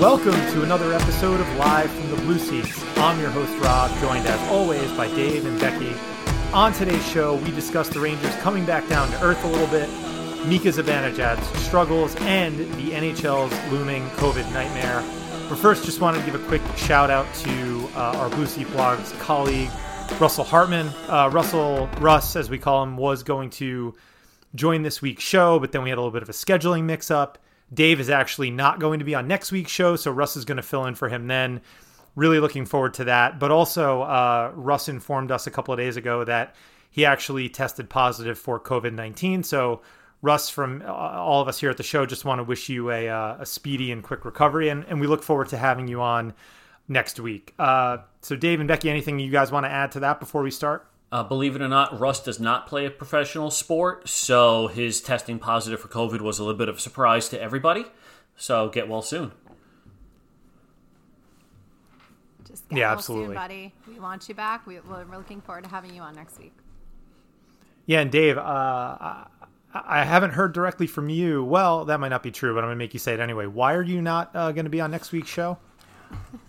Welcome to another episode of Live from the Blue Seats. I'm your host, Rob, joined as always by Dave and Becky. On today's show, we discuss the Rangers coming back down to earth a little bit, Mika Zibanejad's struggles, and the NHL's looming COVID nightmare. But first, just wanted to give a quick shout out to uh, our Blue Seat Blog's colleague, Russell Hartman. Uh, Russell Russ, as we call him, was going to join this week's show, but then we had a little bit of a scheduling mix up. Dave is actually not going to be on next week's show, so Russ is going to fill in for him then. Really looking forward to that. But also, uh, Russ informed us a couple of days ago that he actually tested positive for COVID 19. So, Russ, from uh, all of us here at the show, just want to wish you a, uh, a speedy and quick recovery. And, and we look forward to having you on next week. Uh, so, Dave and Becky, anything you guys want to add to that before we start? Uh, believe it or not, Russ does not play a professional sport, so his testing positive for COVID was a little bit of a surprise to everybody. So get well soon. Just get Yeah, well absolutely. soon, buddy. We want you back. We, we're looking forward to having you on next week. Yeah, and Dave, uh, I, I haven't heard directly from you. Well, that might not be true, but I'm going to make you say it anyway. Why are you not uh, going to be on next week's show?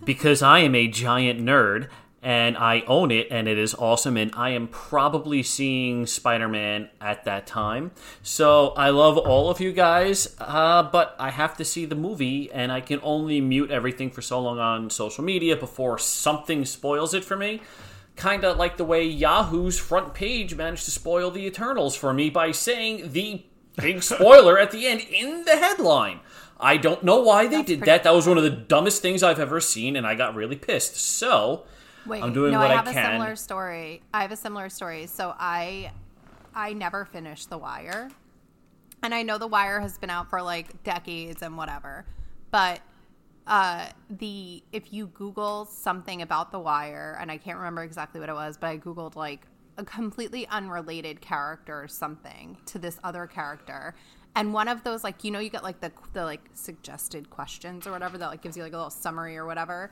Because I am a giant nerd and I own it and it is awesome and I am probably seeing Spider-Man at that time. So I love all of you guys, uh, but I have to see the movie and I can only mute everything for so long on social media before something spoils it for me. Kind of like the way Yahoo's front page managed to spoil the Eternals for me by saying the big spoiler at the end in the headline. I don't know why they did pretty that. That was one of the dumbest things I've ever seen, and I got really pissed. So, Wait, I'm doing no, what I I have a can. similar story. I have a similar story. So I, I never finished The Wire, and I know The Wire has been out for like decades and whatever, but uh the if you google something about the wire and i can't remember exactly what it was but i googled like a completely unrelated character or something to this other character. And one of those like you know you get like the the like suggested questions or whatever that like gives you like a little summary or whatever.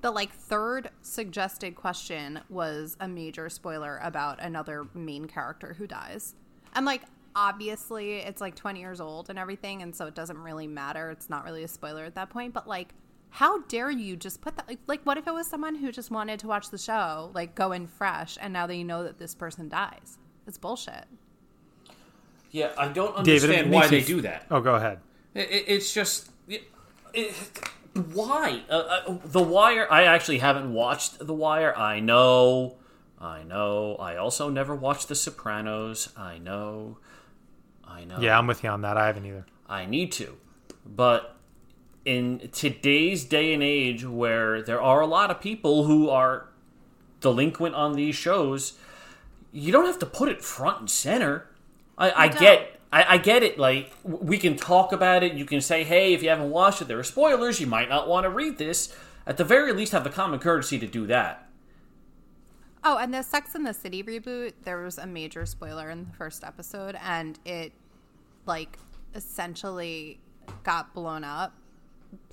The like third suggested question was a major spoiler about another main character who dies. And like obviously it's like 20 years old and everything and so it doesn't really matter it's not really a spoiler at that point but like how dare you just put that like, like what if it was someone who just wanted to watch the show like go in fresh and now they know that this person dies it's bullshit yeah, I don't David, understand makes why they you- do that. Oh, go ahead. It, it- it's just. It, it- why? Uh, uh, the Wire. I actually haven't watched The Wire. I know. I know. I also never watched The Sopranos. I know. I know. Yeah, I'm with you on that. I haven't either. I need to. But in today's day and age where there are a lot of people who are delinquent on these shows, you don't have to put it front and center. I, I get I, I get it. Like we can talk about it. You can say, "Hey, if you haven't watched it, there are spoilers. You might not want to read this." At the very least, have the common courtesy to do that. oh and the sex in the city reboot there was a major spoiler in the first episode and it like essentially got blown up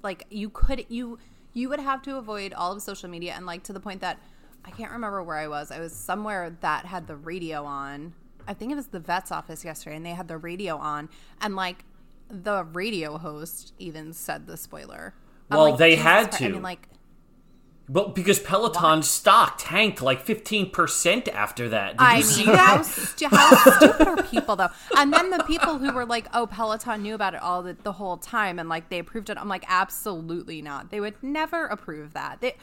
like you could you you would have to avoid all of social media and like to the point that I can't remember where I was. I was somewhere that had the radio on. I think it was the vet's office yesterday and they had the radio on and like the radio host even said the spoiler. Well, like, they Jesus had Christ. I mean like But because Peloton's stock tanked like fifteen percent after that. Did I you mean, see how, that? how stupid are people though? And then the people who were like, "Oh, Peloton knew about it all the, the whole time and like they approved it." I'm like, absolutely not. They would never approve that. They,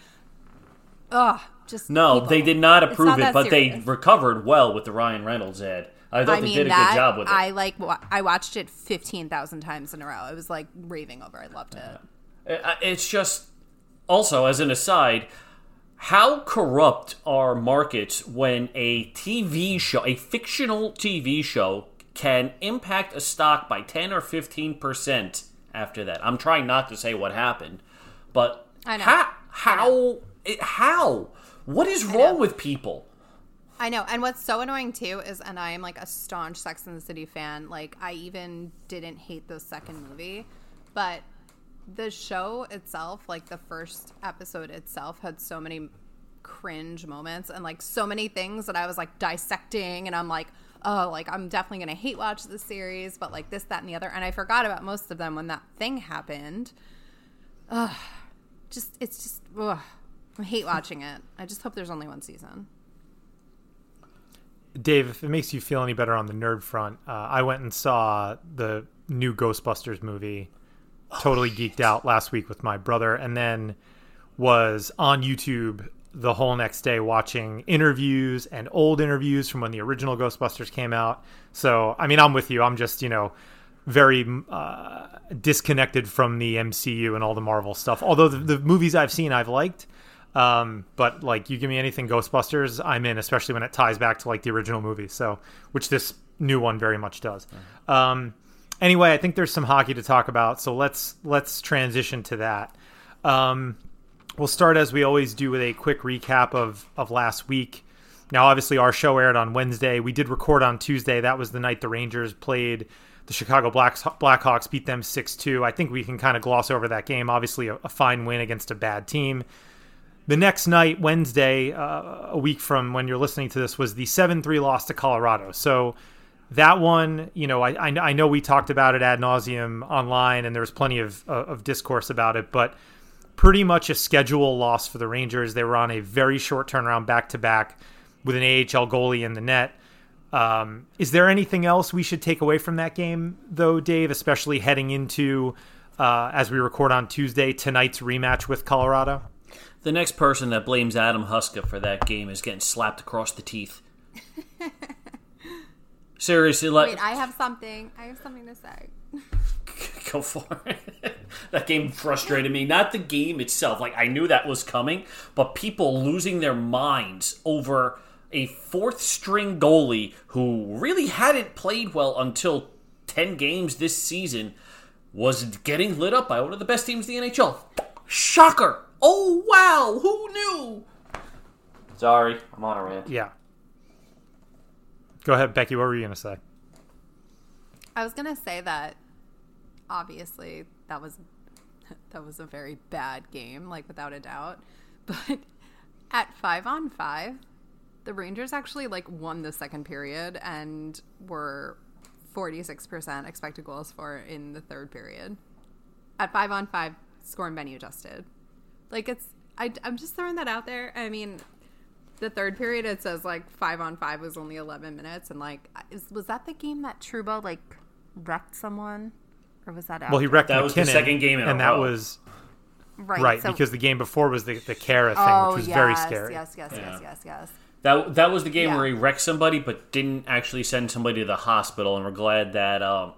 ugh, just No, people. they did not approve it, that but they recovered well with the Ryan Reynolds ad. I thought I they mean did a that good job with it. I like. wa- I watched it fifteen thousand times in a row. I was like raving over. it. I loved it. Uh, It's just also as an aside, how corrupt are markets when a TV show, a fictional TV show, can impact a stock by ten or fifteen percent after that? I'm trying not to say what happened, but I know. how how how what is wrong with people? I know. And what's so annoying too is, and I am like a staunch Sex and the City fan. Like, I even didn't hate the second movie, but the show itself, like the first episode itself, had so many cringe moments and like so many things that I was like dissecting and I'm like, oh, like I'm definitely gonna hate watch this series, but like this, that, and the other. And I forgot about most of them when that thing happened. Ugh. Just it's just ugh. I hate watching it. I just hope there's only one season. Dave, if it makes you feel any better on the nerd front, uh, I went and saw the new Ghostbusters movie. Totally geeked out last week with my brother, and then was on YouTube the whole next day watching interviews and old interviews from when the original Ghostbusters came out. So, I mean, I'm with you. I'm just, you know, very uh, disconnected from the MCU and all the Marvel stuff. Although the, the movies I've seen, I've liked. Um, but like, you give me anything Ghostbusters, I'm in, especially when it ties back to like the original movie. So, which this new one very much does. Um, anyway, I think there's some hockey to talk about. So let's let's transition to that. Um, we'll start as we always do with a quick recap of of last week. Now, obviously, our show aired on Wednesday. We did record on Tuesday. That was the night the Rangers played the Chicago Blackhawks, beat them 6 2. I think we can kind of gloss over that game. Obviously, a, a fine win against a bad team. The next night, Wednesday, uh, a week from when you're listening to this, was the 7 3 loss to Colorado. So that one, you know, I, I, know we talked about it ad nauseum online and there was plenty of, uh, of discourse about it, but pretty much a schedule loss for the Rangers. They were on a very short turnaround back to back with an AHL goalie in the net. Um, is there anything else we should take away from that game, though, Dave, especially heading into, uh, as we record on Tuesday, tonight's rematch with Colorado? The next person that blames Adam Huska for that game is getting slapped across the teeth. Seriously, like Wait, I have something. I have something to say. go for it. that game frustrated me. Not the game itself. Like I knew that was coming, but people losing their minds over a fourth string goalie who really hadn't played well until 10 games this season was getting lit up by one of the best teams in the NHL. Shocker. Oh wow, who knew? Sorry, I'm on a rant. Yeah. Go ahead, Becky. What were you going to say? I was going to say that obviously that was that was a very bad game, like without a doubt. But at five on five, the Rangers actually like won the second period and were forty six percent expected goals for in the third period. At five on five, score and venue adjusted. Like it's I, I'm just throwing that out there. I mean, the third period it says like five on five was only 11 minutes and like is, was that the game that Trouba like wrecked someone or was that after? well he wrecked That MacKinnon, was the second game in a and that row. was right, right so- because the game before was the the Kara thing oh, which was yes, very scary yes yes Yeah. yes yes yes That that was the game Yeah. where he wrecked somebody, but didn't actually send somebody to the hospital. And we're glad that um,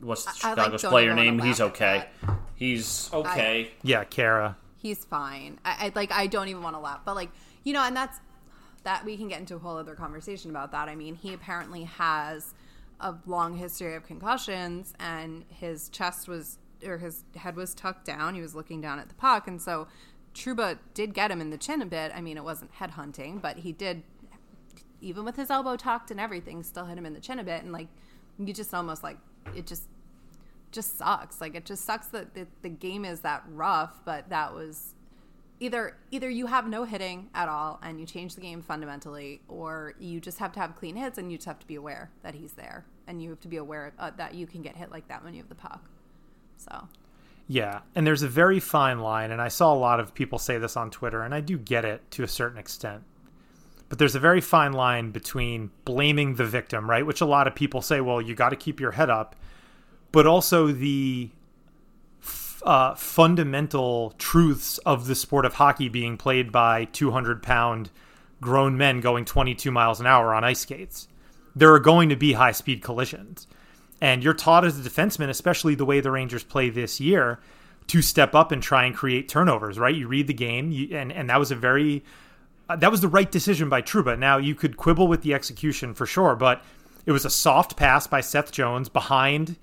what's I- I, like, Chicago's player name? He's okay. He's okay. yeah Kara he's fine I, I like I don't even want to laugh but like you know and that's that we can get into a whole other conversation about that. I mean he apparently has a long history of concussions and his chest was or his head was tucked down. He was looking down at the puck and so Trouba did get him in the chin a bit. I mean it wasn't head hunting but he did even with his elbow tucked and everything still hit him in the chin a bit. And like you just almost like it just just sucks. Like it just sucks that the, the game is that rough, but that was either either you have no hitting at all and you change the game fundamentally, or you just have to have clean hits and you just have to be aware that he's there and you have to be aware uh, that you can get hit like that when you have the puck. So Yeah, and there's a very fine line, and I saw a lot of people say this on Twitter, and I do get it to a certain extent. But there's a very fine line between blaming the victim, right? Which a lot of people say, well, you got to keep your head up, but also the uh, fundamental truths of the sport of hockey being played by 200 pound grown men going 22 miles an hour on ice skates. There are going to be high speed collisions. And you're taught as a defenseman, especially the way the Rangers play this year, to step up and try and create turnovers, right? You read the game, you, and, and that was a very, uh, that was the right decision by Trouba. Now, you could quibble with the execution for sure, but it was a soft pass by Seth Jones behind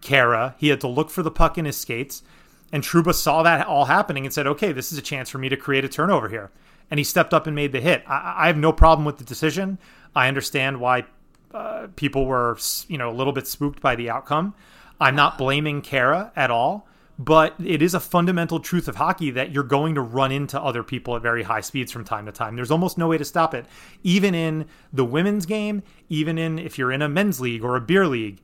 Kara. He had to look for the puck in his skates. And Trouba saw that all happening and said, okay, this is a chance for me to create a turnover here. And he stepped up and made the hit. I, I have no problem with the decision. I understand why uh, people were, you know, a little bit spooked by the outcome. I'm not blaming Kara at all, but it is a fundamental truth of hockey that you're going to run into other people at very high speeds from time to time. There's almost no way to stop it. Even in the women's game, even in if you're in a men's league or a beer league,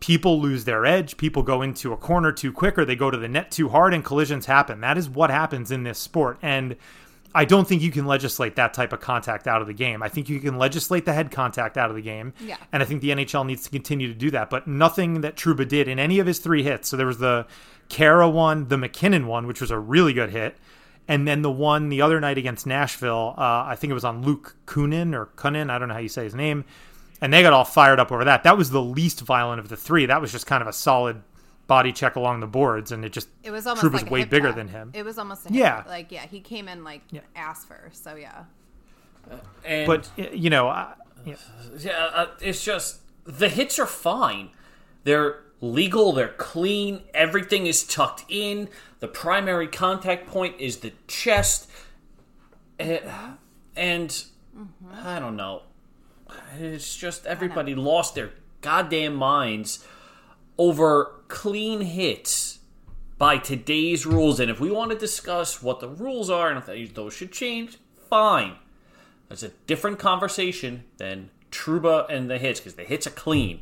people lose their edge, people go into a corner too quick or they go to the net too hard and collisions happen. That is what happens in this sport. And I don't think you can legislate that type of contact out of the game. I think you can legislate the head contact out of the game. Yeah. And I think the NHL needs to continue to do that. But nothing that Trouba did in any of his three hits. So there was the Kara one, the MacKinnon one, which was a really good hit. And then the one the other night against Nashville, uh, I think it was on Luke Kunin or Kunin, I don't know how you say his name. And they got all fired up over that. That was the least violent of the three. That was just kind of a solid body check along the boards, and it just It was almost Trouba's like a way bigger tap. than him. It was almost a hip Yeah. tap. Like yeah, he came in like ass first. So yeah. And but uh, you know, uh, yeah. Yeah, uh, it's just the hits are fine. They're legal. They're clean. Everything is tucked in. The primary contact point is the chest, Eh, and I don't know. It's just everybody lost their goddamn minds over clean hits by today's rules. And if we want to discuss what the rules are and if those should change, fine. That's a different conversation than Trouba and the hits because the hits are clean.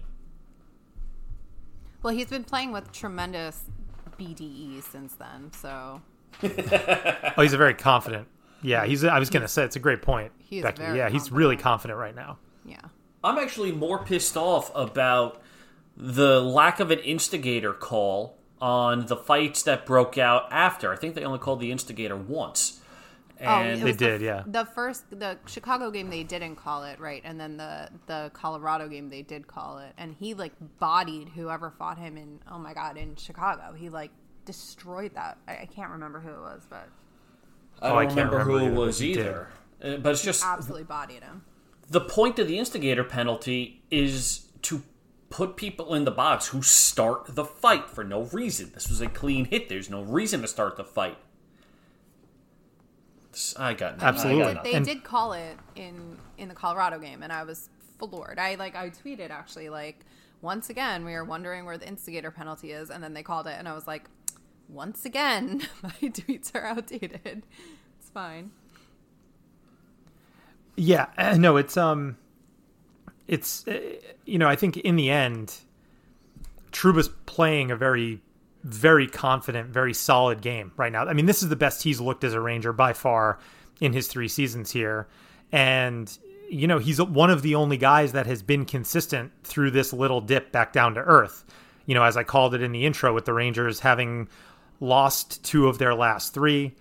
Well, he's been playing with tremendous BDE since then. So oh, he's a very confident. Yeah, he's. I was gonna say it's a great point, He's Becky. very Yeah, he's really confident right now. Yeah. I'm actually more pissed off about the lack of an instigator call on the fights that broke out after. I think they only called the instigator once. Oh, And it They was the did, yeah. The first, the Chicago game, they didn't call it right, and then the the Colorado game, they did call it, and he like bodied whoever fought him in. Oh my god, in Chicago, he like destroyed that. I, I can't remember who it was, but I Oh, don't I can't remember, who it was but did. either. Uh, But it's just absolutely bodied him. The point of the instigator penalty is to put people in the box who start the fight for no reason. This was a clean hit. There's no reason to start the fight. I got nothing. Absolutely. I They, got did, nothing. they did call it in in the Colorado game, and I was floored. I like I tweeted actually like once again we are wondering where the instigator penalty is, and then they called it, and I was like, once again my tweets are outdated. It's fine. Yeah, uh, no, it's um, it's uh, you know, I think in the end, Trouba's playing a very, very confident, very solid game right now. I mean, this is the best he's looked as a Ranger by far in his three seasons here, and you know, he's one of the only guys that has been consistent through this little dip back down to earth. You know, as I called it in the intro, with the Rangers having lost two of their last three.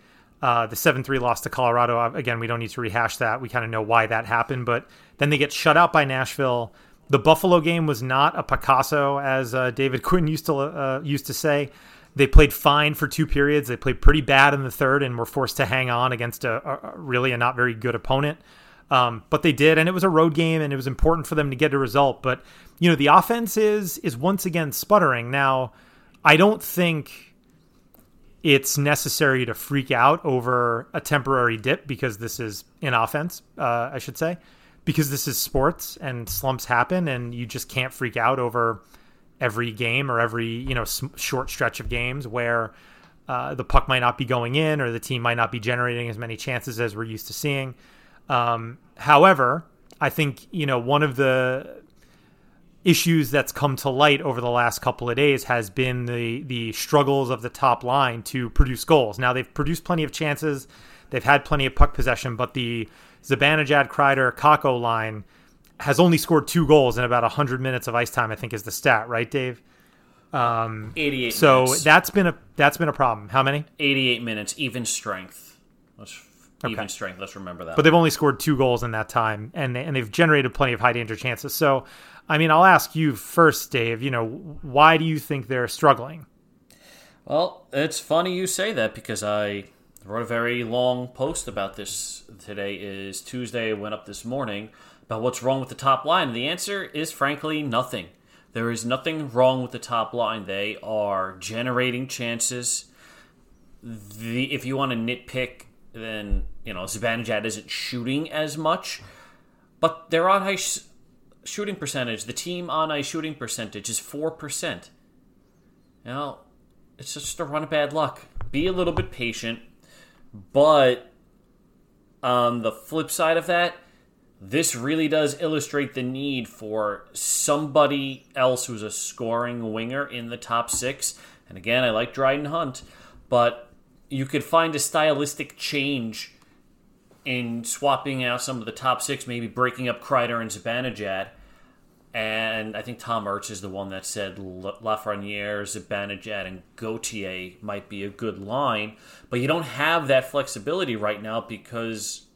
Uh, the 7 3 loss to Colorado, uh, again, we don't need to rehash that. We kind of know why that happened, but then they get shut out by Nashville. The Buffalo game was not a Picasso, as uh, David Quinn used to uh, used to say. They played fine for two periods. They played pretty bad in the third and were forced to hang on against a, a really a not very good opponent. Um, but they did, and it was a road game, and it was important for them to get a result. But you know, the offense is is once again sputtering. Now, I don't think it's necessary to freak out over a temporary dip because this is in offense, uh, I should say, because this is sports and slumps happen, and you just can't freak out over every game or every you know short stretch of games where uh, the puck might not be going in or the team might not be generating as many chances as we're used to seeing. Um, however, I think you know one of the issues that's come to light over the last couple of days has been the the struggles of the top line to produce goals. Now they've produced plenty of chances, they've had plenty of puck possession, but the Zibanejad, Kreider, Kakko line has only scored two goals in about 100 minutes of ice time, I think is the stat, right, Dave? Um, 88 So minutes. that's been a that's been a problem. How many? 88 minutes, even strength. Let's, Even strength. Let's remember that. but they've only scored two goals in that time, and they, and they've generated plenty of high danger chances. So, I mean, I'll ask you first, Dave. You know, why do you think they're struggling? Well, it's funny you say that because I wrote a very long post about this today. Is Tuesday went up this morning about what's wrong with the top line. The answer is frankly nothing. There is nothing wrong with the top line. They are generating chances. The if you want to nitpick, then you know Zibanejad isn't shooting as much, but they're on high shooting percentage. The team on ice shooting percentage is four percent. You know, it's just a run of bad luck. Be a little bit patient, but on the flip side of that, this really does illustrate the need for somebody else who's a scoring winger in the top six. And again, I like Dryden Hunt, but you could find a stylistic change in swapping out some of the top six, maybe breaking up Kreider and Zibanejad. And I think Tom Urtz is the one that said Lafreniere, Zibanejad, and Gauthier might be a good line. But you don't have that flexibility right now because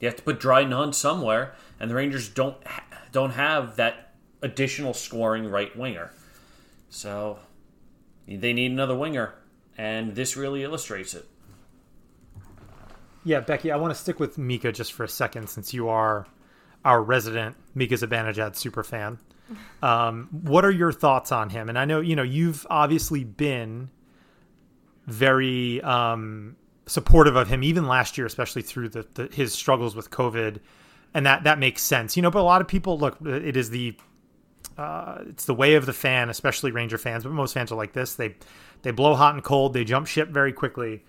you have to put Dryden Hunt somewhere, and the Rangers don't ha- don't have that additional scoring right winger. So they need another winger, and this really illustrates it. Yeah, Becky, I want to stick with Mika just for a second since you are our resident Mika Zibanejad super fan. Um, what are your thoughts on him? And I know, you know, you've obviously been very um, supportive of him even last year, especially through the, the, his struggles with COVID, and that that makes sense, you know. But a lot of people look, it is the uh, it's the way of the fan, especially Ranger fans, but most fans are like this. They they blow hot and cold, they jump ship very quickly.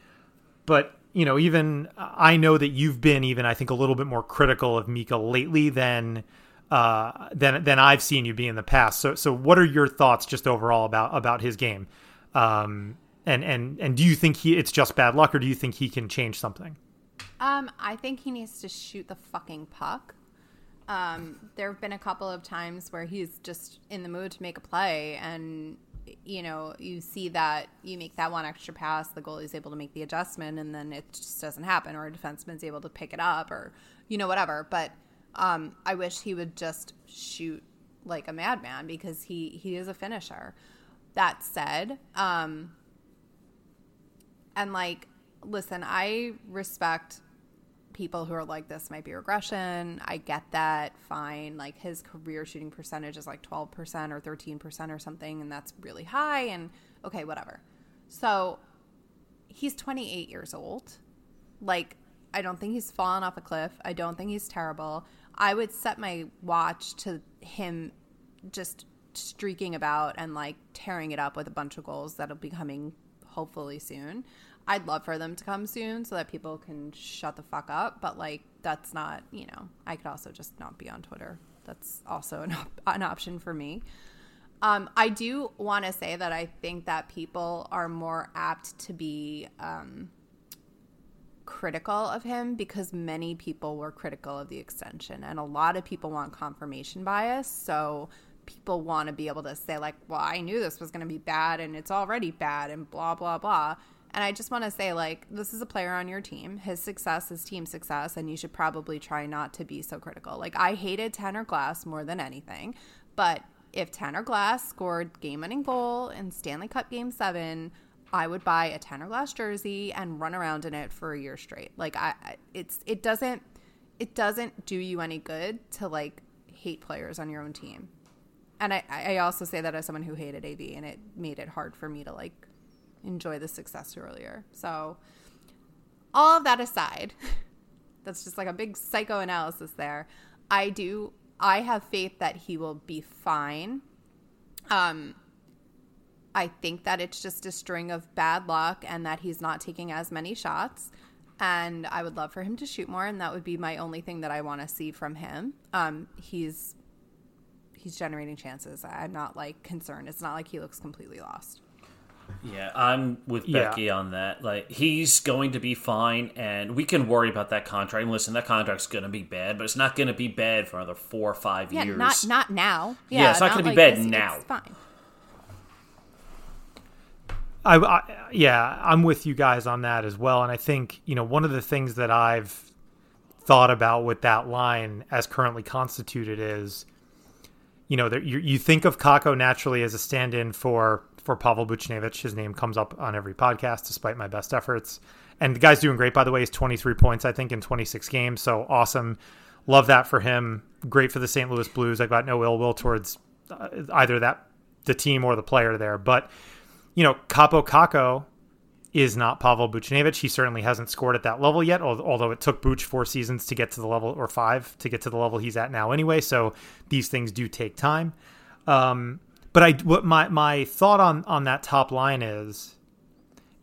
But you know, even I know that you've been even I think a little bit more critical of Mika lately than uh, than than I've seen you be in the past. So so what are your thoughts just overall about about his game? Um, and and and do you think he it's just bad luck, or do you think he can change something? Um, I think he needs to shoot the fucking puck. Um, there have been a couple of times where he's just in the mood to make a play, and you know you see that you make that one extra pass, the goalie is able to make the adjustment, and then it just doesn't happen, or a defenseman's able to pick it up, or you know whatever. But um, I wish he would just shoot like a madman because he he is a finisher. That said, um, and like, listen, I respect people who are like, this might be regression. I get that. Fine. Like, his career shooting percentage is like 12% or 13% or something, and that's really high. And okay, whatever. So he's 28 years old. Like, I don't think he's fallen off a cliff. I don't think he's terrible. I would set my watch to him just streaking about and like tearing it up with a bunch of goals that'll be coming hopefully soon. I'd love for them to come soon so that people can shut the fuck up. But like, that's not, you know, I could also just not be on Twitter. That's also an, op- an option for me. Um, I do want to say that I think that people are more apt to be um, critical of him because many people were critical of the extension, and a lot of people want confirmation bias. So people want to be able to say like, "Well, I knew this was going to be bad, and it's already bad," and blah blah blah. And I just want to say, like, this is a player on your team. His success is team success, and you should probably try not to be so critical. Like, I hated Tanner Glass more than anything, but if Tanner Glass scored game winning goal in Stanley Cup game seven, I would buy a Tanner Glass jersey and run around in it for a year straight. Like, I, it's, it doesn't, it doesn't do you any good to like hate players on your own team. And I, I also say that as someone who hated AV, and it made it hard for me to like enjoy the success earlier. So, all of that aside, that's just like a big psychoanalysis there. I do, I have faith that he will be fine. Um, I think that it's just a string of bad luck and that he's not taking as many shots. And I would love for him to shoot more, and that would be my only thing that I want to see from him. Um, he's he's generating chances. I'm not like concerned. It's not like he looks completely lost. Yeah, I'm with yeah. Becky on that. Like he's going to be fine, and we can worry about that contract. And listen, that contract's going to be bad, but it's not going to be bad for another four or five yeah, years. Not not now. Yeah, yeah it's not, not going to be bad this. now. It's fine. I, I, yeah, I'm with you guys on that as well, and I think you know one of the things that I've thought about with that line as currently constituted is, you know, that you, you think of Kakko naturally as a stand-in for for Pavel Buchnevich. His name comes up on every podcast, despite my best efforts. And the guy's doing great, by the way. He's 23 points, I think, in 26 games. So awesome. Love that for him. Great for the St. Louis Blues. I've got no ill will towards uh, either that the team or the player there. But you know, Kaapo Kakko is not Pavel Buchnevich. He certainly hasn't scored at that level yet, although it took Buch four seasons to get to the level, or five to get to the level he's at now anyway. So these things do take time. Um, But I what my my thought on on that top line is,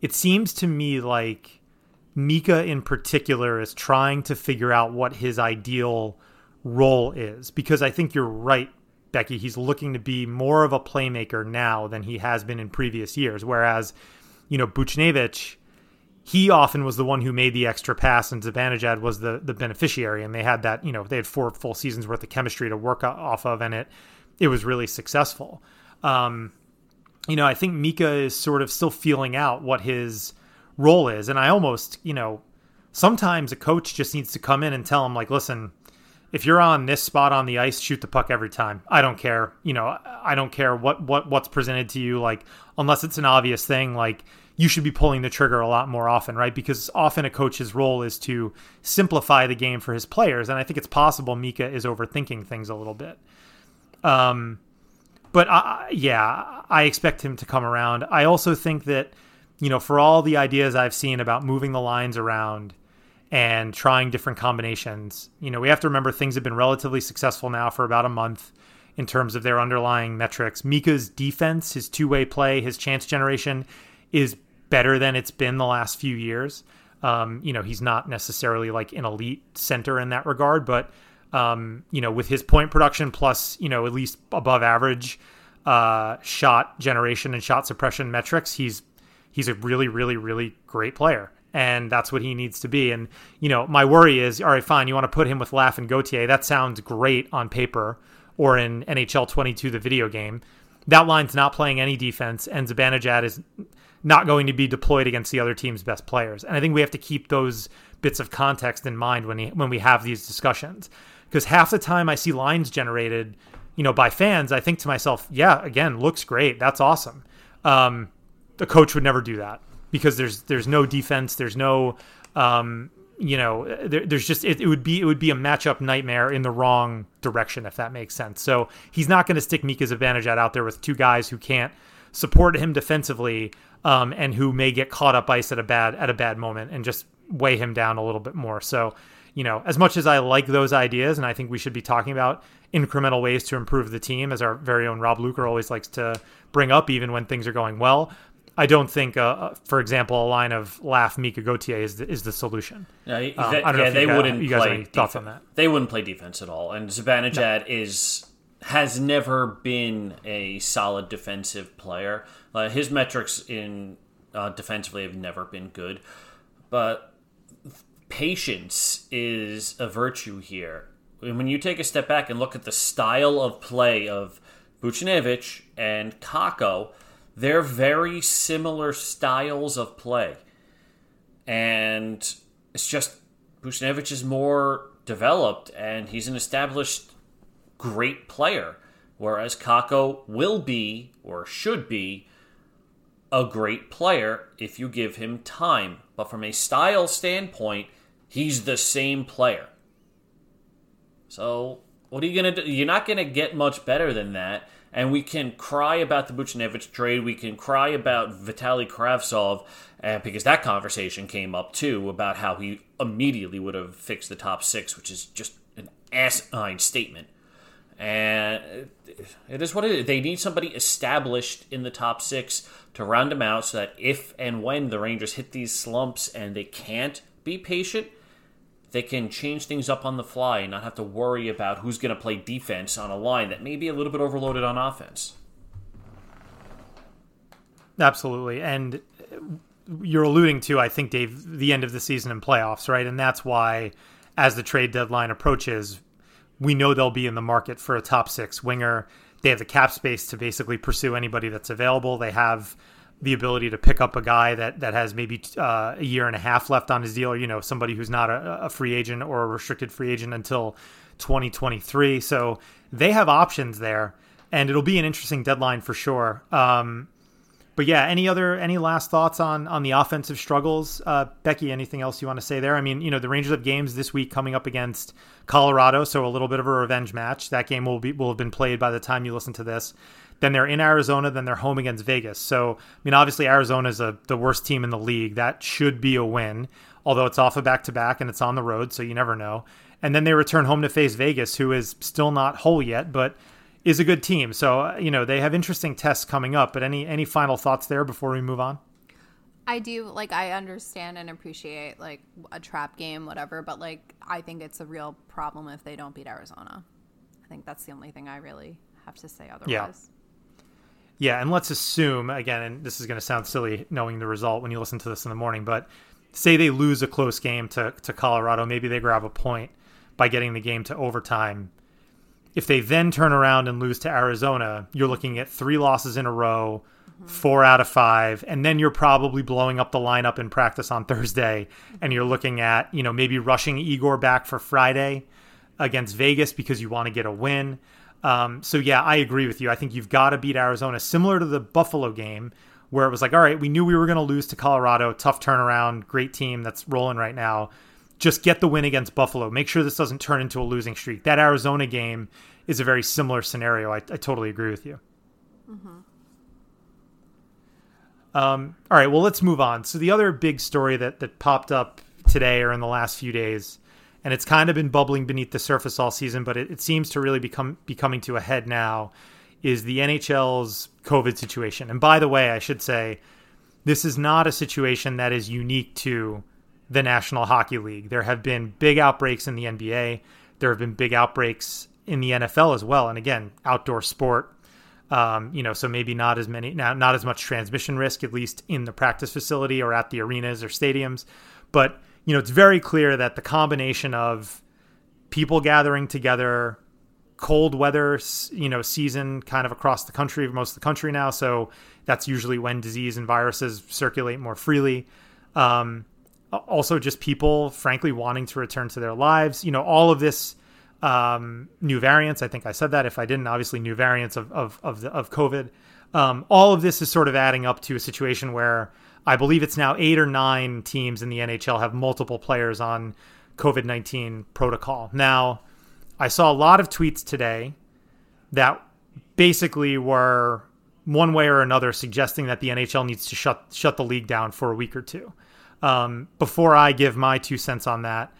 it seems to me like Mika in particular is trying to figure out what his ideal role is because I think you're right, Becky. He's looking to be more of a playmaker now than he has been in previous years. Whereas, you know, Buchnevich, he often was the one who made the extra pass, and Zibanejad was the the beneficiary. And they had that, you know, they had four full seasons worth of chemistry to work off of, and it it was really successful. Um, you know, I think Mika is sort of still feeling out what his role is, and I almost, you know, sometimes a coach just needs to come in and tell him like, listen if you're on this spot on the ice, shoot the puck every time. I don't care. You know, I don't care what what what's presented to you. Like unless it's an obvious thing, like you should be pulling the trigger a lot more often, right? Because often a coach's role is to simplify the game for his players, and I think it's possible Mika is overthinking things a little bit. Um, but I, yeah, I expect him to come around. I also think that you know, for all the ideas I've seen about moving the lines around and trying different combinations. You know, we have to remember things have been relatively successful now for about a month in terms of their underlying metrics. Mika's defense, his two way play, his chance generation is better than it's been the last few years. Um, you know, he's not necessarily like an elite center in that regard, but um, you know, with his point production plus, you know, at least above average uh, shot generation and shot suppression metrics, he's he's a really, really, really great player and that's what he needs to be. And you know, my worry is, all right, fine, you want to put him with Laf and Gauthier. That sounds great on paper or in NHL 22, the video game. That line's not playing any defense, and Zibanejad is not going to be deployed against the other team's best players. And I think we have to keep those bits of context in mind when he, when we have these discussions, because half the time I see lines generated, you know, by fans, I think to myself, yeah, again, looks great, that's awesome. Um, the coach would never do that because there's there's no defense, there's no um, you know, there, there's just it, it, would be it would be a matchup nightmare in the wrong direction if that makes sense. So he's not going to stick Mika Zibanejad out there with two guys who can't support him defensively um, and who may get caught up ice at a bad at a bad moment and just weigh him down a little bit more. So you know, as much as I like those ideas, and I think we should be talking about incremental ways to improve the team, as our very own Rob Luker always likes to bring up, even when things are going well. I don't think, uh, uh, for example, a line of Laf Mika Gauthier is the, is the solution. Yeah, um, I don't know yeah, they you wouldn't. You guys play thoughts on that? They wouldn't play defense at all, and Zibanejad no. is has never been a solid defensive player. Uh, his metrics in uh, defensively have never been good, but patience is a virtue here. When you take a step back and look at the style of play of Buchnevich and Kakko, they're very similar styles of play. And it's just Buchnevich is more developed and he's an established great player. Whereas Kakko will be, or should be, a great player if you give him time. But from a style standpoint, he's the same player. So, what are you to do? You're not to get much better than that and we can cry about the Buchnevich trade. We can cry about Vitali Kravtsov, uh, because that conversation came up too about how he immediately would have fixed the top six, which is just an asinine statement. And it is what it is. They need somebody established in the top six to round them out so that if and when the Rangers hit these slumps and they can't be patient, they can change things up on the fly and not have to worry about who's going to play defense on a line that may be a little bit overloaded on offense. Absolutely. And you're alluding to, I think, Dave, the end of the season and playoffs, right? And that's why, as the trade deadline approaches, we know they'll be in the market for a top six winger. They have the cap space to basically pursue anybody that's available. They have the ability to pick up a guy that that has maybe uh, a year and a half left on his deal, or you know somebody who's not a, a, free agent or a restricted free agent until 2023. So they have options there, and it'll be an interesting deadline for sure. Um, but yeah, any other any last thoughts on on the offensive struggles, uh, Becky? Anything else you want to say there? I mean, you know, the Rangers have games this week coming up against Colorado, so a little bit of a revenge match. That game will be will have been played by the time you listen to this. Then they're in Arizona. Then they're home against Vegas. So, I mean, obviously, Arizona is the worst team in the league. That should be a win, although it's off a back to back and it's on the road, so you never know. And then they return home to face Vegas, who is still not whole yet, but is a good team. So uh, you know they have interesting tests coming up. But any any final thoughts there before we move on? I do like I understand and appreciate like a trap game, whatever, but like I think it's a real problem if they don't beat Arizona. I think that's the only thing I really have to say otherwise. Yeah. Yeah, and let's assume again, and this is going to sound silly knowing the result when you listen to this in the morning, but say they lose a close game to to Colorado, maybe they grab a point by getting the game to overtime. If they then turn around and lose to Arizona, you're looking at three losses in a row, mm-hmm. four out of five, and then you're probably blowing up the lineup in practice on Thursday, and you're looking at you know maybe rushing Igor back for Friday against Vegas because you want to get a win. Um, so yeah, I agree with you. I think you've got to beat Arizona, similar to the Buffalo game, where it was like, all right, we knew we were going to lose to Colorado, tough turnaround, great team that's rolling right now just get the win against Buffalo. Make sure this doesn't turn into a losing streak. That Arizona game is a very similar scenario. I, I totally agree with you. Mm-hmm. Um, all right, well, let's move on. So the other big story that that popped up today or in the last few days, and it's kind of been bubbling beneath the surface all season, but it, it seems to really become be coming to a head now, is the NHL's COVID situation. And by the way, I should say, this is not a situation that is unique to the National Hockey League. There have been big outbreaks in the NBA. There have been big outbreaks in the NFL as well. And again, outdoor sport, um, you know, so maybe not as many, not, not as much transmission risk, at least in the practice facility or at the arenas or stadiums. But, you know, it's very clear that the combination of people gathering together, cold weather, you know, season kind of across the country, most of the country now. So that's usually when disease and viruses circulate more freely. Um, also just people frankly wanting to return to their lives you know all of this um, new variants i think i said that if i didn't obviously new variants of of of, the, of covid um, all of this is sort of adding up to a situation where i believe it's now eight or nine teams in the nhl have multiple players on covid-19 protocol now i saw a lot of tweets today that basically were one way or another suggesting that the nhl needs to shut shut the league down for a week or two um, before I give my two cents on that,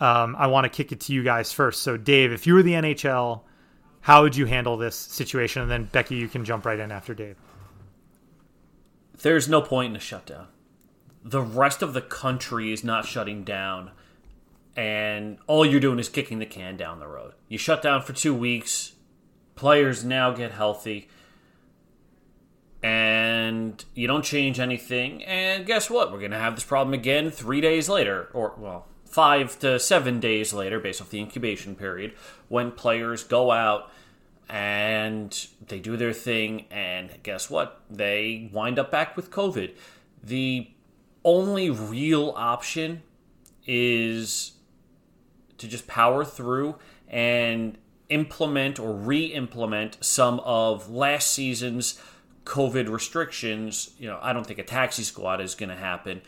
um, I want to kick it to you guys first. So, Dave, if you were the NHL, how would you handle this situation? And then, Becky, you can jump right in after Dave. There's no point in a shutdown. The rest of the country is not shutting down, and all you're doing is kicking the can down the road. You shut down for two weeks, players now get healthy and you don't change anything. And guess what? We're going to have this problem again three days later, or, well, five to seven days later, based off the incubation period, when players go out and they do their thing, and guess what? They wind up back with COVID. The only real option is to just power through and implement or re implement some of last season's COVID restrictions, you know, I don't think a taxi squad is going to happen,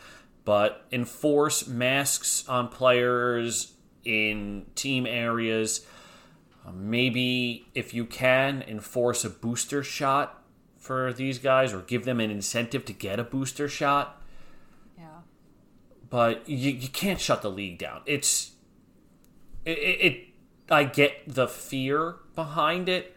but enforce masks on players in team areas. Uh, maybe if you can, enforce a booster shot for these guys or give them an incentive to get a booster shot. Yeah. But you, you can't shut the league down. It's it, it I get the fear behind it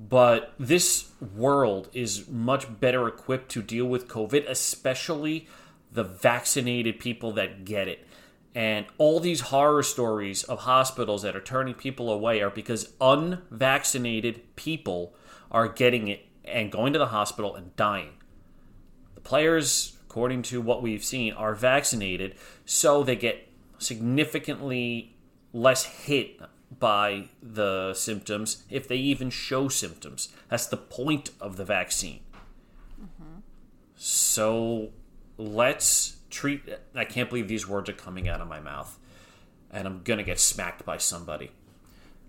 but this world is much better equipped to deal with COVID, especially the vaccinated people that get it. And all these horror stories of hospitals that are turning people away are because unvaccinated people are getting it and going to the hospital and dying. The players, according to what we've seen, are vaccinated, so they get significantly less hit by the symptoms if they even show symptoms. That's the point of the vaccine. Mm-hmm. So let's treat. I can't believe these words are coming out of my mouth, and I'm gonna get smacked by somebody.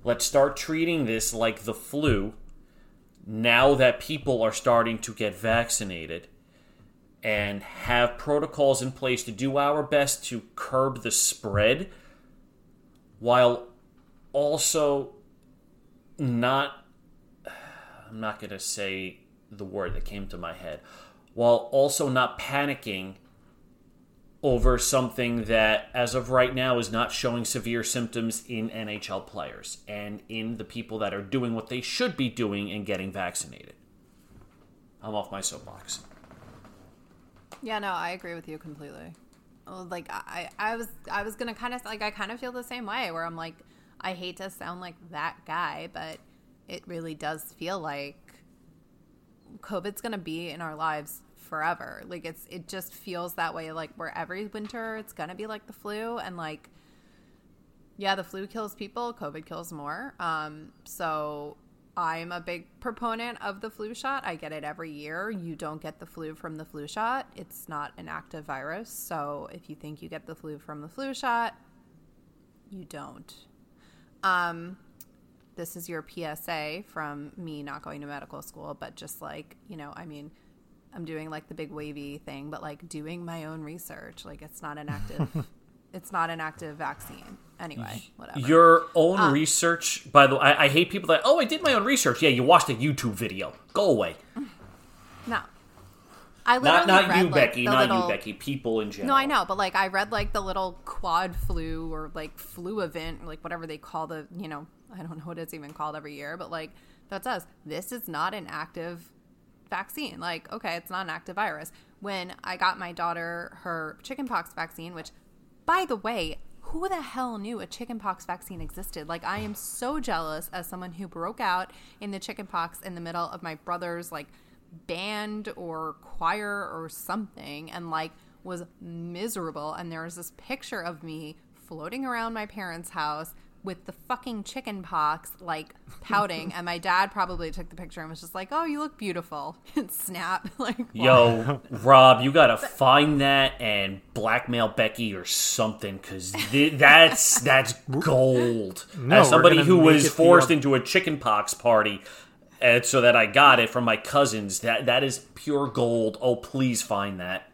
Let's start treating this like the flu now that people are starting to get vaccinated and have protocols in place to do our best to curb the spread while also not I'm not going to say the word that came to my head while also not panicking over something that, as of right now, is not showing severe symptoms in NHL players and in the people that are doing what they should be doing and getting vaccinated. I'm off my soapbox. Yeah, no, I agree with you completely. Like I, I was, I was gonna kind of like I kind of feel the same way where I'm like, I hate to sound like that guy, but it really does feel like COVID's gonna be in our lives forever. Like it's, it just feels that way. Like where every winter it's gonna be like the flu, and like, yeah, the flu kills people, COVID kills more. Um, so I'm a big proponent of the flu shot. I get it every year. You don't get the flu from the flu shot. It's not an active virus. So if you think you get the flu from the flu shot, you don't. Um, this is your PSA from me not going to medical school, but just like, you know, I mean, I'm doing like the big wavy thing, but like doing my own research. Like it's not an active it's not an active vaccine. Anyway, whatever. Your own um, research, by the way, I, I hate people that, oh, I did my own research. Yeah, you watched a YouTube video. Go away. no. I Not not read, you, like, Becky. Not little- you, Becky. People in general. No, I know, but like I read like the little quad flu or like flu event, or like whatever they call the, you know, I don't know what it's even called every year, but like that says this is not an active vaccine. Like, okay, it's not an active virus. When I got my daughter her chickenpox vaccine, which by the way, who the hell knew a chickenpox vaccine existed? Like, I am so jealous as someone who broke out in the chickenpox in the middle of my brother's like band or choir or something and like was miserable. And there was this picture of me floating around my parents' house with the fucking chicken pox, like pouting. and my dad probably took the picture and was just like, oh, you look beautiful. and snap. like, Yo, Rob, you gotta find that and blackmail Becky or something, because that's that's gold. No, As somebody who was forced uh, into a chickenpox party, and so that I got it from my cousins, that that is pure gold. Oh, please find that.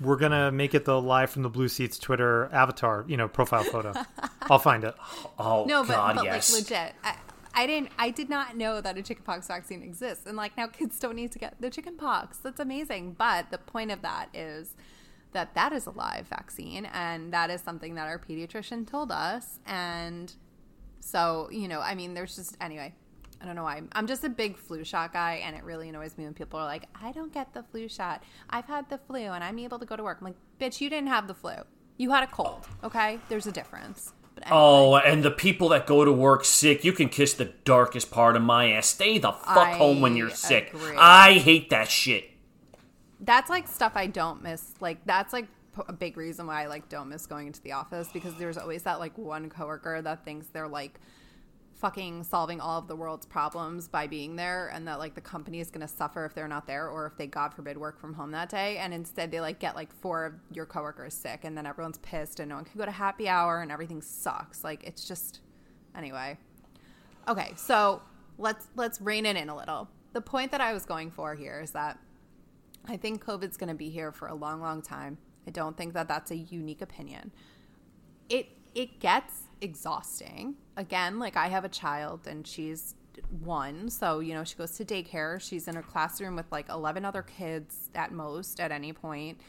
We're gonna make it the live from the Blue Seats Twitter avatar, you know, profile photo. I'll find it. Oh No, but, God, but yes. like legit. I, I didn't. I did not know that a chickenpox vaccine exists, and like now kids don't need to get the chickenpox. That's amazing. But the point of that is that that is a live vaccine, and that is something that our pediatrician told us. And so you know, I mean, there's just anyway. I don't know why. I'm just a big flu shot guy, and it really annoys me when people are like, "I don't get the flu shot. I've had the flu, and I'm able to go to work." I'm like, "Bitch, you didn't have the flu. You had a cold. Oh. Okay, there's a difference." Anyway. Oh, and the people that go to work sick, you can kiss the darkest part of my ass. Stay the fuck I home when you're sick. I hate that shit. that's like stuff I don't miss. Like that's like a big reason why I like don't miss going into the office because there's always that like one coworker that thinks they're like fucking solving all of the world's problems by being there and that like the company is going to suffer if they're not there or if they god forbid work from home that day and instead they like get like four of your coworkers sick and then everyone's pissed and no one can go to happy hour and everything sucks like it's just anyway okay so let's let's rein it in a little the point that i was going for here is that I think COVID's going to be here for a long, long time. I don't think that that's a unique opinion. It it gets exhausting. Again, like I have a child and she's one, so you know she goes to daycare. She's in a classroom with like eleven other kids at most at any point.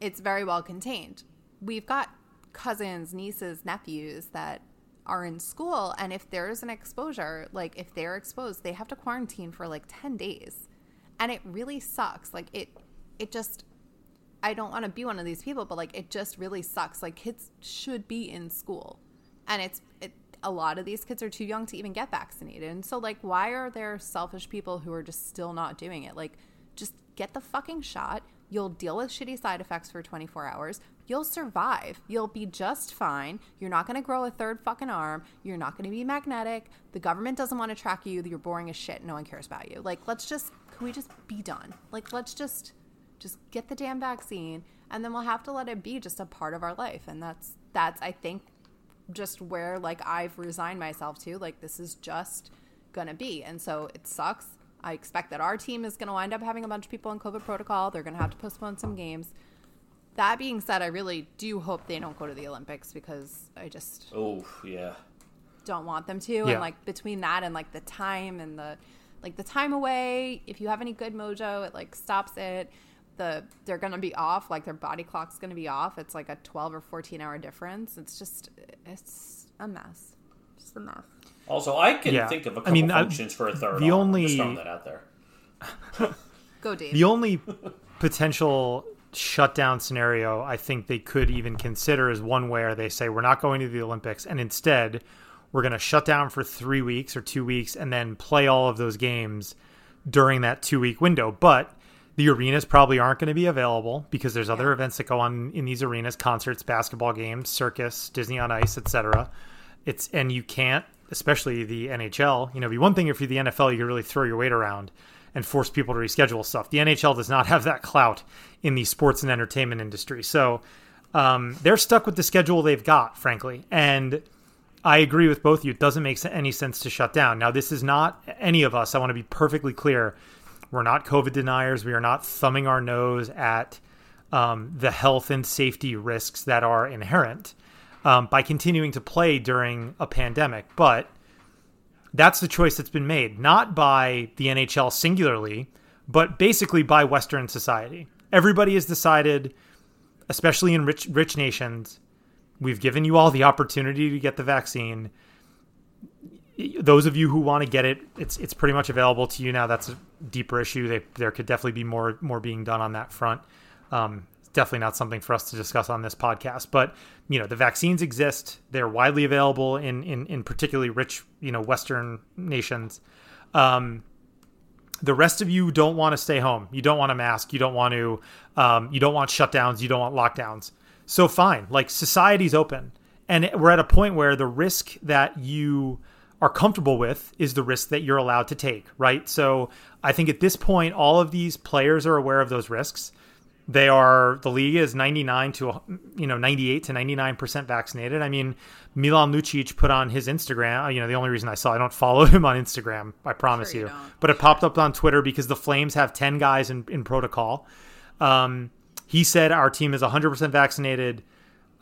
It's very well contained. We've got cousins, nieces, nephews that are in school, and if there's an exposure, like if they're exposed, they have to quarantine for like ten days and it really sucks like it it just i don't want to be one of these people but like it just really sucks like kids should be in school and it's it, a lot of these kids are too young to even get vaccinated. And so like why are there selfish people who are just still not doing it? Like just get the fucking shot. You'll deal with shitty side effects for 24 hours. You'll survive. You'll be just fine. You're not going to grow a third fucking arm. You're not going to be magnetic. The government doesn't want to track you. You're boring as shit. No one cares about you. Like let's just can we just be done? Like let's just just get the damn vaccine and then we'll have to let it be just a part of our life. And that's that's i think just where like i've resigned myself to like this is just gonna be. And so it sucks. I expect that our team is gonna wind up having a bunch of people on covid protocol. They're gonna have to postpone some games. That being said i really do hope they don't go to the olympics because i just Oh, yeah. don't want them to. Yeah. and like between that and like the time and the like the time away if you have any good mojo it like stops it the they're going to be off, like their body clock's going to be off. It's like a 12 or 14 hour difference. It's just it's a mess. Just a mess. Also, I can Yeah. think of a I couple mean, I- for a third. the arm. only- Just throwing that out there. Go Dave. The only potential shutdown scenario I think they could even consider is one where they say we're not going to the Olympics and instead we're going to shut down for 3 weeks or 2 weeks and then play all of those games during that 2 week window. But the arenas probably aren't going to be available because there's other events that go on in these arenas, concerts, basketball games, circus, Disney on Ice, etc. It's and you can't, especially the NHL. You know, be one thing if you're the NFL, you could really throw your weight around and force people to reschedule stuff. The NHL does not have that clout in the sports and entertainment industry, so um, they're stuck with the schedule they've got, frankly. And I agree with both of you. It doesn't make any sense to shut down. Now, this is not any of us. I want to be perfectly clear. We're not COVID deniers. We are not thumbing our nose at um, the health and safety risks that are inherent um, by continuing to play during a pandemic. But that's the choice that's been made, not by the NHL singularly, but basically by Western society. Everybody has decided, especially in rich rich nations, we've given you all the opportunity to get the vaccine. Those of you who want to get it, it's it's pretty much available to you now. That's a deeper issue. They, there could definitely be more more being done on that front. Um, definitely not something for us to discuss on this podcast. But you know, the vaccines exist. They're widely available in in, in particularly rich you know Western nations. Um, the rest of you don't want to stay home. You don't want a mask. You don't want to. Um, you don't want shutdowns. You don't want lockdowns. So fine, like society's open, and we're at a point where the risk that you are comfortable with is the risk that you're allowed to take, right? So I think at this point, all of these players are aware of those risks. They are the league is 99 to you know 98 to 99 percent vaccinated. I mean, Milan Lucic put on his Instagram. You know, the only reason I saw I don't follow him on Instagram. I promise Sure you you, but it popped up on Twitter because the Flames have 10 guys in, in protocol. Um, he said our team is 100 percent vaccinated.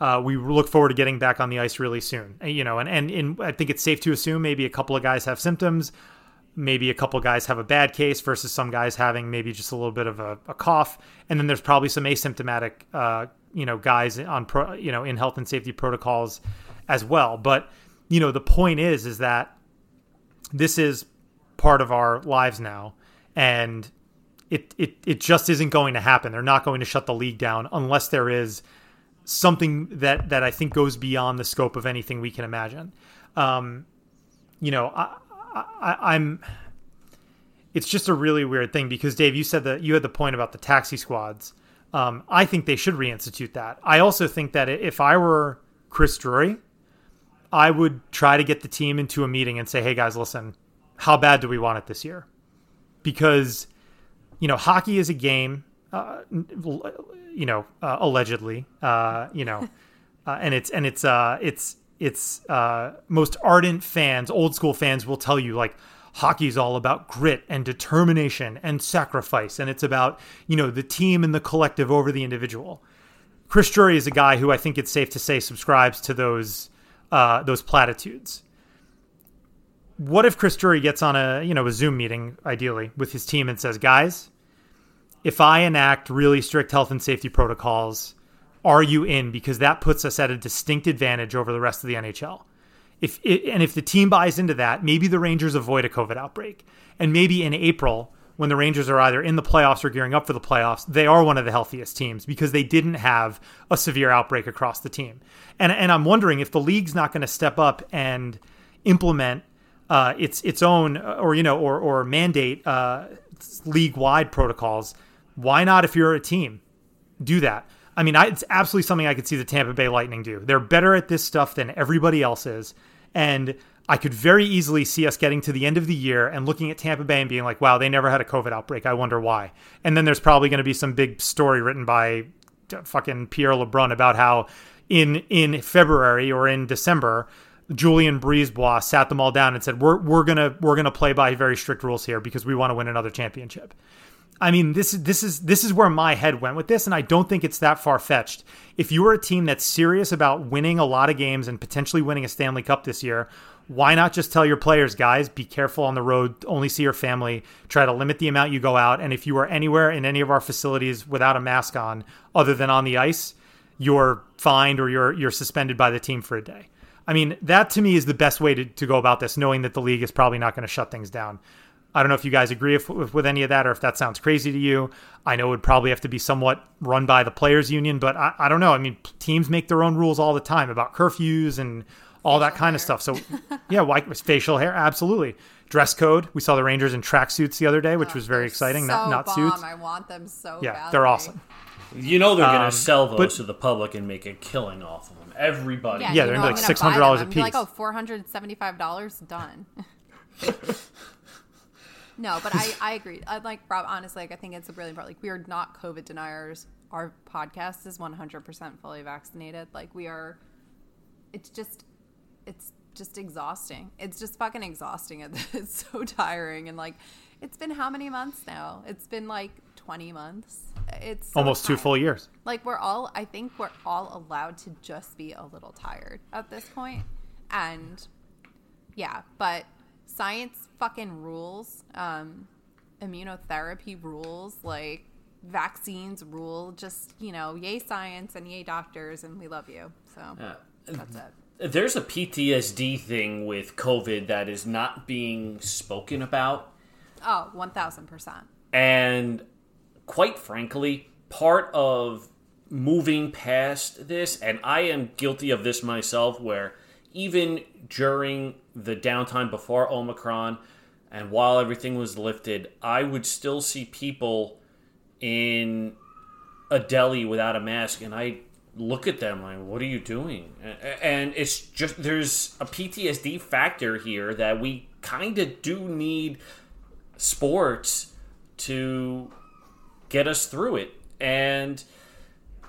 Uh, we look forward to getting back on the ice really soon. You know, and, and I think it's safe to assume maybe a couple of guys have symptoms maybe a couple guys have a bad case versus some guys having maybe just a little bit of a, a cough. And then there's probably some asymptomatic uh, you know guys on pro, you know in health and safety protocols as well. But you know the point is is that this is part of our lives now. And it, it it just isn't going to happen. They're not going to shut the league down unless there is something that that I think goes beyond the scope of anything we can imagine um, you know I, I, I'm. It's just a really weird thing because Dave, you said that you had the point about the taxi squads. Um, I think they should reinstitute that. I also think that if I were Chris Drury, I would try to get the team into a meeting and say, "Hey guys, listen, how bad do we want it this year?" Because you know, hockey is a game. Uh, you know, uh, allegedly, uh, you know, uh, and it's and it's uh, it's it's uh, most ardent fans, old school fans, will tell you like hockey is all about grit and determination and sacrifice, and it's about you know the team and the collective over the individual. Chris Drury is a guy who I think it's safe to say subscribes to those uh, those platitudes. What if Chris Drury gets on a you know a Zoom meeting, ideally with his team, and says, "Guys, if I enact really strict health and safety protocols." are you in because that puts us at a distinct advantage over the rest of the NHL. If it, and if the team buys into that, maybe the Rangers avoid a COVID outbreak. And maybe in April, when the Rangers are either in the playoffs or gearing up for the playoffs, they are one of the healthiest teams because they didn't have a severe outbreak across the team. And and I'm wondering if the league's not going to step up and implement uh, its its own or you know or or mandate uh, league wide protocols. Why not if you're a team? Do that. I mean, I, it's absolutely something I could see the Tampa Bay Lightning do. They're better at this stuff than everybody else is. And I could very easily see us getting to the end of the year and looking at Tampa Bay and being like, wow, they never had a COVID outbreak. I wonder why. And then there's probably going to be some big story written by fucking Pierre LeBrun about how in in February or in December, Julien BriseBois sat them all down and said, "We're we're gonna we're gonna play by very strict rules here because we want to win another championship." I mean, this is this is this is where my head went with this, and I don't think it's that far fetched. If you were a team that's serious about winning a lot of games and potentially winning a Stanley Cup this year, why not just tell your players, guys, be careful on the road, only see your family, try to limit the amount you go out, and if you are anywhere in any of our facilities without a mask on, other than on the ice, you're fined or you're you're suspended by the team for a day. I mean, that to me is the best way to, to go about this, knowing that the league is probably not going to shut things down. I don't know if you guys agree if, with, with, any of that or if that sounds crazy to you. I know it would probably have to be somewhat run by the players' union, but I, I don't know. I mean, teams make their own rules all the time about curfews and all facial that kind hair. of stuff. So, yeah, why, facial hair, absolutely. Dress code. We saw the Rangers in tracksuits the other day, which oh, was very exciting. So not not bomb. suits. I want them so. Yeah, badly. they're awesome. You know they're going to Um, sell those but- to the public and make a killing off of them. Everybody. Yeah, you they're know like I'm gonna $600 buy them. a I'm Like, piece. oh, four hundred seventy-five dollars, done. no, but I, I agree. I like Rob. Honestly, like, I think it's a really important. Like we are not COVID deniers. Our podcast is one hundred percent fully vaccinated. Like we are. It's just, it's just exhausting. It's just fucking exhausting. It's so tiring and like, it's been how many months now? It's been like twenty months. It's so Almost two full years. like we're all i think we're all allowed to just be a little tired at this point and yeah but science fucking rules um immunotherapy rules like vaccines rule just you know yay science and yay doctors and we love you so Yeah. that's it There's a PTSD thing with COVID that is not being spoken about. oh 1000% And quite frankly, part of moving past this, and I am guilty of this myself, where even during the downtime before Omicron and while everything was lifted, I would still see people in a deli without a mask, and I look at them like, "What are you doing?" And it's just there's a PTSD factor here that we kind of do need sports to get us through it. And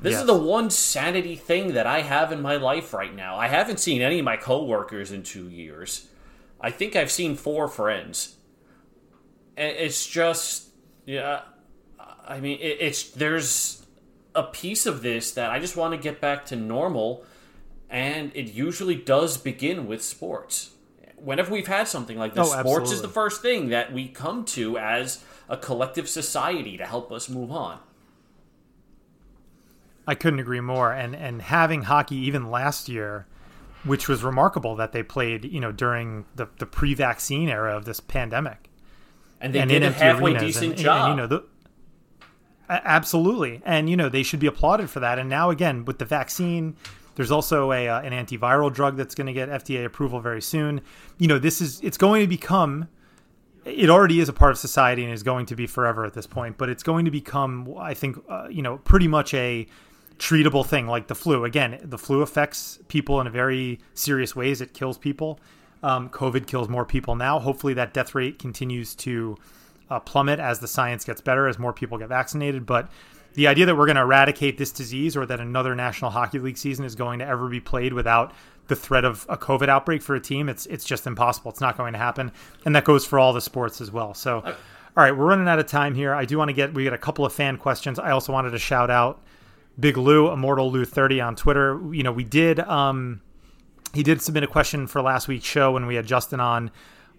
this is the one sanity thing that I have in my life right now. I haven't seen any of my coworkers in two years. I think I've seen four friends. And it's just, yeah. I mean, it, it's there's a piece of this that I just want to get back to normal, and it usually does begin with sports. Whenever we've had something like this, Oh, sports is the first thing that we come to as a collective society to help us move on. I couldn't agree more. And and having hockey even last year, which was remarkable that they played, you know, during the, the pre-vaccine era of this pandemic. And they and did a halfway decent and, job. and, you know, the, absolutely, and you know they should be applauded for that. And now again with the vaccine, there's also a uh, an antiviral drug that's going to get FDA approval very soon. You know, this is it's going to become. It already is a part of society and is going to be forever at this point, but it's going to become, I think, uh, you know, pretty much a treatable thing like the flu. Again, the flu affects people in a very serious ways. It kills people. Um, COVID kills more people now. Hopefully, that death rate continues to uh, plummet as the science gets better, as more people get vaccinated. But the idea that we're going to eradicate this disease or that another National Hockey League season is going to ever be played without the threat of a COVID outbreak for a team, it's it's just impossible. It's not going to happen, and that goes for all the sports as well. So, all right, we're running out of time here. I do want to get we got a couple of fan questions. I also wanted to shout out Big Lou, Immortal Lou thirty on Twitter. You know, we did um, he did submit a question for last week's show when we had Justin on.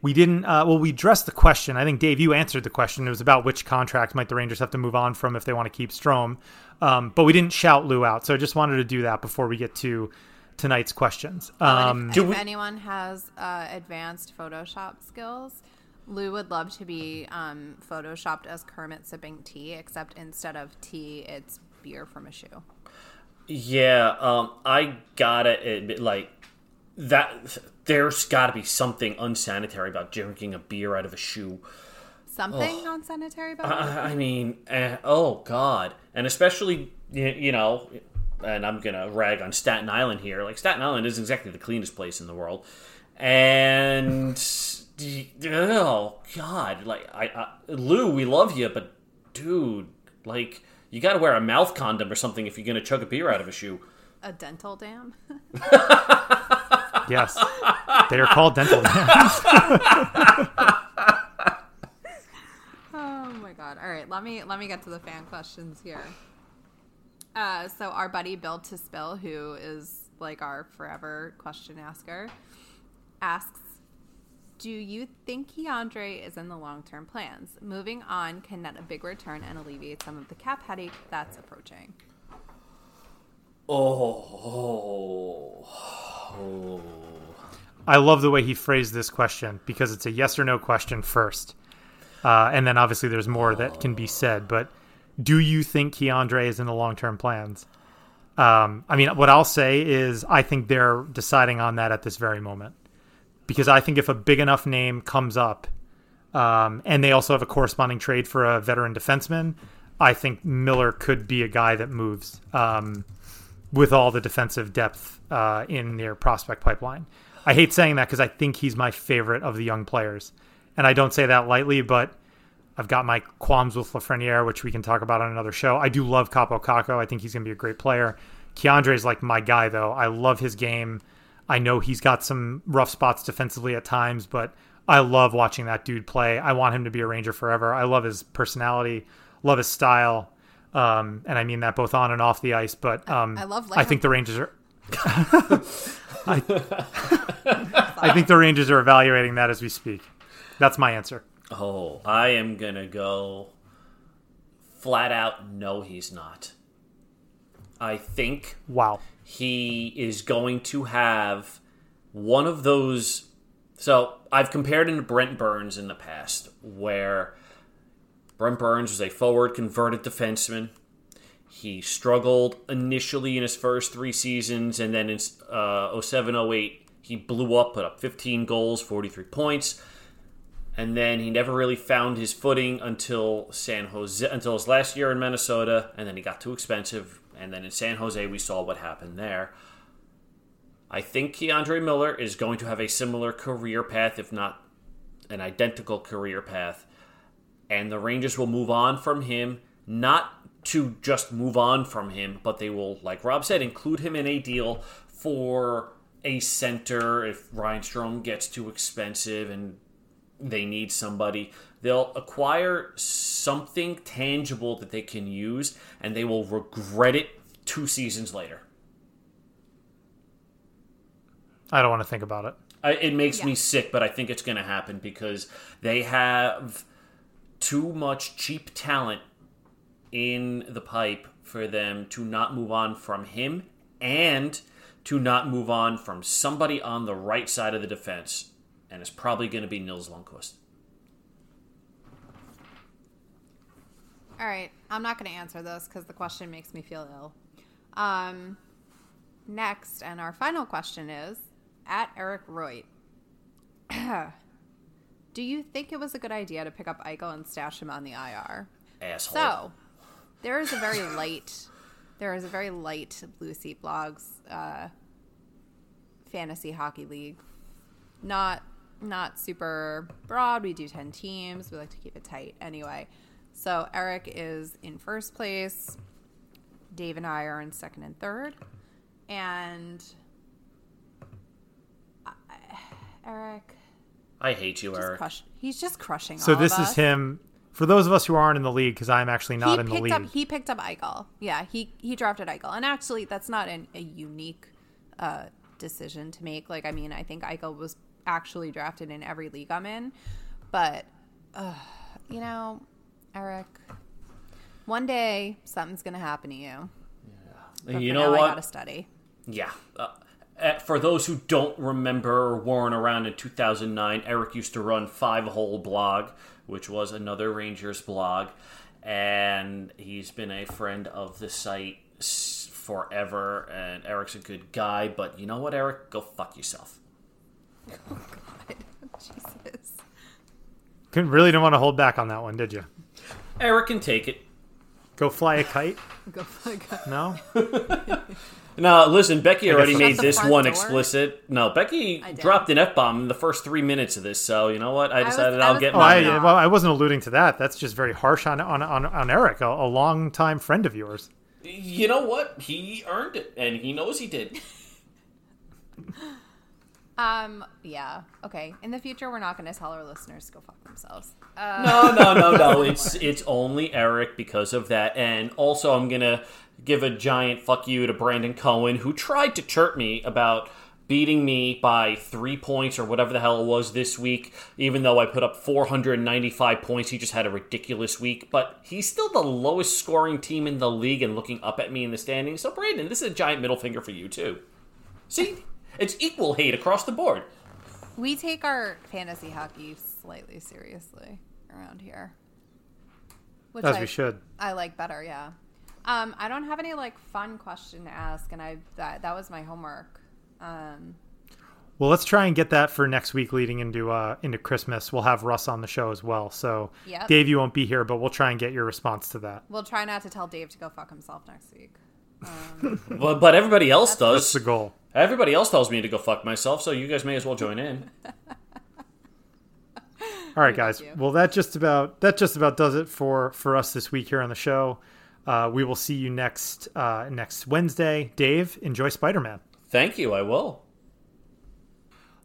We didn't. Uh, well, we addressed the question. I think Dave, you answered the question. It was about which contract might the Rangers have to move on from if they want to keep Strome. Um, but we didn't shout Lou out, so I just wanted to do that before we get to tonight's questions. Um, if, do if we- anyone has uh, advanced Photoshop skills, Lou would love to be um, photoshopped as Kermit sipping tea, except instead of tea, it's beer from a shoe. Yeah, um, I gotta admit, like that. There's got to be something unsanitary about drinking a beer out of a shoe. Something non-sanitary about? I, I mean, eh, oh god, and especially you, you know, and I'm gonna rag on Staten Island here. Like Staten Island is exactly the cleanest place in the world, and oh god, like I, I Lou, we love you, but dude, like you got to wear a mouth condom or something if you're gonna chug a beer out of a shoe. A dental dam? yes, they are called dental dams. oh my god! All right, let me let me get to the fan questions here. Uh, so our buddy Bill to Spill, who is like our forever question asker, asks, "Do you think K'Andre is in the long term plans? Moving on can net a big return and alleviate some of the cap headache that's approaching." Oh, oh. I love the way he phrased this question because it's a yes or no question first. Uh, and then obviously there's more that can be said. But do you think K'Andre is in the long term plans? Um, I mean, what I'll say is I think they're deciding on that at this very moment because I think if a big enough name comes up, um, and they also have a corresponding trade for a veteran defenseman, I think Miller could be a guy that moves um, with all the defensive depth uh, in their prospect pipeline. I hate saying that because I think he's my favorite of the young players, and I don't say that lightly, but I've got my qualms with Lafreniere, which we can talk about on another show. I do love Kaapo Kakko. I think he's going to be a great player. K'Andre is like my guy, though. I love his game. I know he's got some rough spots defensively at times, but I love watching that dude play. I want him to be a Ranger forever. I love his personality, love his style, um, and I mean that both on and off the ice. But um, I love I think the Rangers are. I, I think the Rangers are evaluating that as we speak. That's my answer. Oh, I am gonna go flat out. No, he's not. I think Wow. He is going to have one of those. So I've compared him to Brent Burns in the past, where Brent Burns was a forward converted defenseman. He struggled initially in his first three seasons, and then in uh, 07 08, he blew up, put up 15 goals, 43 points. And then he never really found his footing until San Jose, until his last year in Minnesota, and then he got too expensive. And then in San Jose, we saw what happened there. I think K'Andre Miller is going to have a similar career path, if not an identical career path. And the Rangers will move on from him, not to just move on from him, but they will, like Rob said, include him in a deal for a center if Ryan Strome gets too expensive and they need somebody. They'll acquire something tangible that they can use, and they will regret it two seasons later. I don't want to think about it. I, it makes Yeah. me sick, but I think it's going to happen because they have too much cheap talent in the pipe for them to not move on from him and to not move on from somebody on the right side of the defense. And it's probably going to be Nils Lundkvist. All right, I'm not going to answer this because the question makes me feel ill. Um, next, and our final question is at Eric Roy. Do you think it was a good idea to pick up Eichel and stash him on the IR? Asshole. So, there is a very light, there is a very light Blue Seat Blogs uh, fantasy hockey league. Not not super broad. We do ten teams. We like to keep it tight. Anyway, so Eric is in first place. Dave and I are in second and third, and I, Eric, I hate you, Eric. crush, he's just crushing. So all this of is us. him. For those of us who aren't in the league, because I'm actually not he in the picked league. up he picked up Eichel. Yeah, he he drafted Eichel, and actually that's not an, a unique uh, decision to make. Like, I mean, I think Eichel was actually drafted in every league I'm in, but uh, you know, Eric, one day something's gonna happen to you. But you for know now, what? I gotta study. Yeah. Uh, uh, for those who don't remember or weren't around in 2009, Eric used to run Five Hole Blog, which was another Rangers blog, and he's been a friend of the site forever. And Eric's a good guy, but you know what, Eric? Go fuck yourself. Jesus. Couldn't really didn't want to hold back on that one, did you? Eric can take it. Go fly a kite? Go fuck. No. No, listen, Becky already made this one door. explicit. No, Becky dropped an F bomb in the first three minutes of this, so you know what? I decided I I'll was get Oh, mine. I, well, I wasn't alluding to that. That's just very harsh on on on, on Eric, a, a longtime friend of yours. You know what? He earned it, and he knows he did. Um, yeah. Okay. In the future, we're not going to tell our listeners to go fuck themselves. Uh, No, no, no, no. It's it's only Eric because of that, and also I'm gonna give a giant fuck you to Brandon Cohen, who tried to chirp me about beating me by three points or whatever the hell it was this week. Even though I put up 495 points, he just had a ridiculous week. But he's still the lowest scoring team in the league, and looking up at me in the standings. So Brandon, this is a giant middle finger for you too. See, it's equal hate across the board. we take our fantasy hockey slightly seriously around here. Which As I, we should. I like better, yeah. Um, I don't have any like fun question to ask, and I that that was my homework. Um, Well, let's try and get that for next week, leading into uh, into Christmas. We'll have Russ on the show as well. So, Yep. Dave, you won't be here, but we'll try and get your response to that. we'll try not to tell Dave to go fuck himself next week. Um, But, but everybody else does. That's the goal. Everybody else tells me to go fuck myself, so you guys may as well join in. All right, guys. Well, that just about that just about does it for for us this week here on the show. Uh, we will see you next uh, next Wednesday. Dave, enjoy Spider Man. Thank you, I will.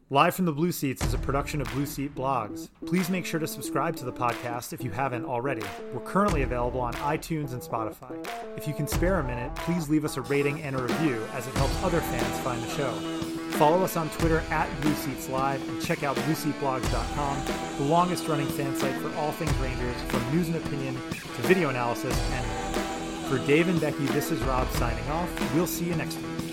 Live from the Blue Seats is a production of Blue Seat Blogs. Please make sure to subscribe to the podcast if you haven't already. We're currently available on iTunes and Spotify. If you can spare a minute, please leave us a rating and a review as it helps other fans find the show. Follow us on Twitter at Blue Seats Live and check out blueseatblogs.com, the longest running fan site for all things Rangers, from news and opinion to video analysis and more. For Dave and Becky, this is Rob signing off. We'll see you next week.